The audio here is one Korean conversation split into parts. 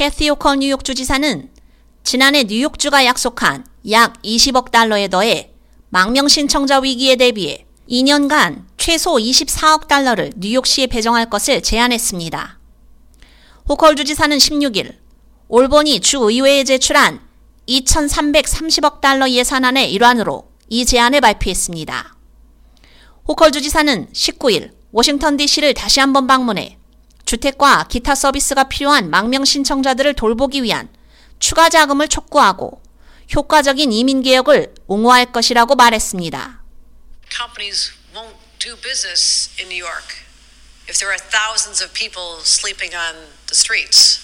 캐티 오컬 뉴욕 주지사는 지난해 뉴욕주가 약속한 약 20억 달러에 더해 망명 신청자 위기에 대비해 2년간 최소 24억 달러를 뉴욕시에 배정할 것을 제안했습니다. 호컬 주지사는 16일 올버니 주의회에 제출한 2,330억 달러 예산안의 일환으로 이 제안을 발표했습니다. 호컬 주지사는 19일 워싱턴 DC를 다시 한번 방문해 주택과 기타 서비스가 필요한 망명 신청자들을 돌보기 위한 추가 자금을 촉구하고 효과적인 이민 개혁을 옹호할 것이라고 말했습니다. Companies won't do business in New York if there are thousands of people sleeping on the streets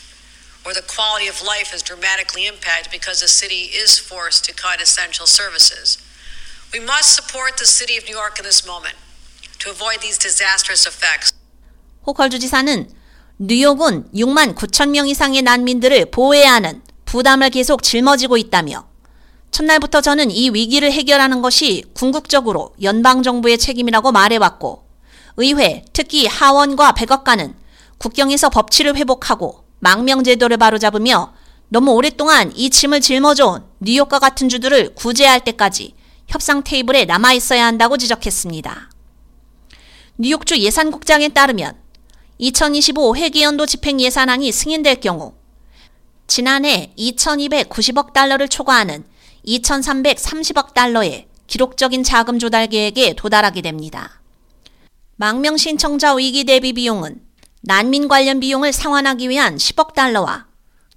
or the quality of life is dramatically impacted because the city is forced to cut essential services. We must support the city of New York in this moment to avoid these disastrous effects. 호컬 주지사는 뉴욕은 6만 9천 명 이상의 난민들을 보호해야 하는 부담을 계속 짊어지고 있다며 첫날부터 저는 이 위기를 해결하는 것이 궁극적으로 연방정부의 책임이라고 말해왔고 의회, 특히 하원과 백악관은 국경에서 법치를 회복하고 망명제도를 바로잡으며 너무 오랫동안 이 짐을 짊어져온 뉴욕과 같은 주들을 구제할 때까지 협상 테이블에 남아 있어야 한다고 지적했습니다. 뉴욕주 예산국장에 따르면 2025 회계연도 집행 예산안이 승인될 경우 지난해 2290억 달러를 초과하는 2330억 달러의 기록적인 자금 조달 계획에 도달하게 됩니다. 망명 신청자 위기 대비 비용은 난민 관련 비용을 상환하기 위한 10억 달러와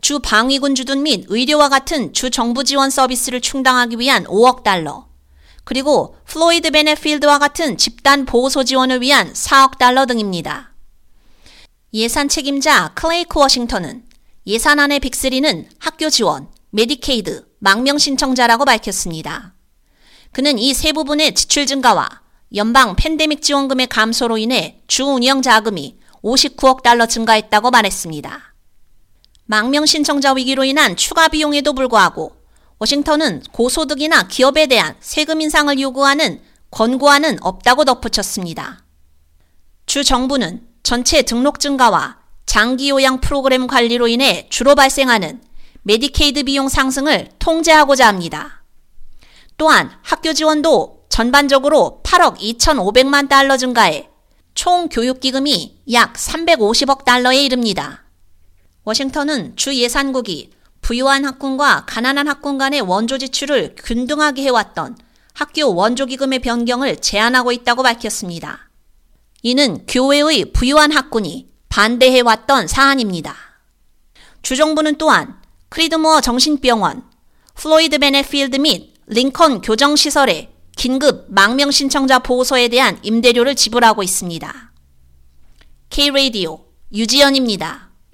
주 방위군 주둔 및 의료와 같은 주 정부 지원 서비스를 충당하기 위한 5억 달러, 그리고 플로이드 베네필드와 같은 집단 보호소 지원을 위한 4억 달러 등입니다. 예산 책임자 블레이크 워싱턴은 예산안의 빅3는 학교 지원, 메디케이드, 망명 신청자라고 밝혔습니다. 그는 이 세 부분의 지출 증가와 연방 팬데믹 지원금의 감소로 인해 주 운영 자금이 59억 달러 증가했다고 말했습니다. 망명 신청자 위기로 인한 추가 비용에도 불구하고 워싱턴은 고소득이나 기업에 대한 세금 인상을 요구하는 권고안은 없다고 덧붙였습니다. 주 정부는 전체 등록 증가와 장기 요양 프로그램 관리로 인해 주로 발생하는 메디케이드 비용 상승을 통제하고자 합니다. 또한 학교 지원도 전반적으로 8억 2,500만 달러 증가해 총 교육기금이 약 350억 달러에 이릅니다. 워싱턴은 주 예산국이 부유한 학군과 가난한 학군 간의 원조 지출을 균등하게 해왔던 학교 원조기금의 변경을 제안하고 있다고 밝혔습니다. 이는 교외의 부유한 학군이 반대해왔던 사안입니다. 주정부는 또한 크리드모어 정신병원, 플로이드 베넷 필드 및 링컨 교정시설의 긴급 망명 신청자 보호소에 대한 임대료를 지불하고 있습니다. K-Radio 유지연입니다.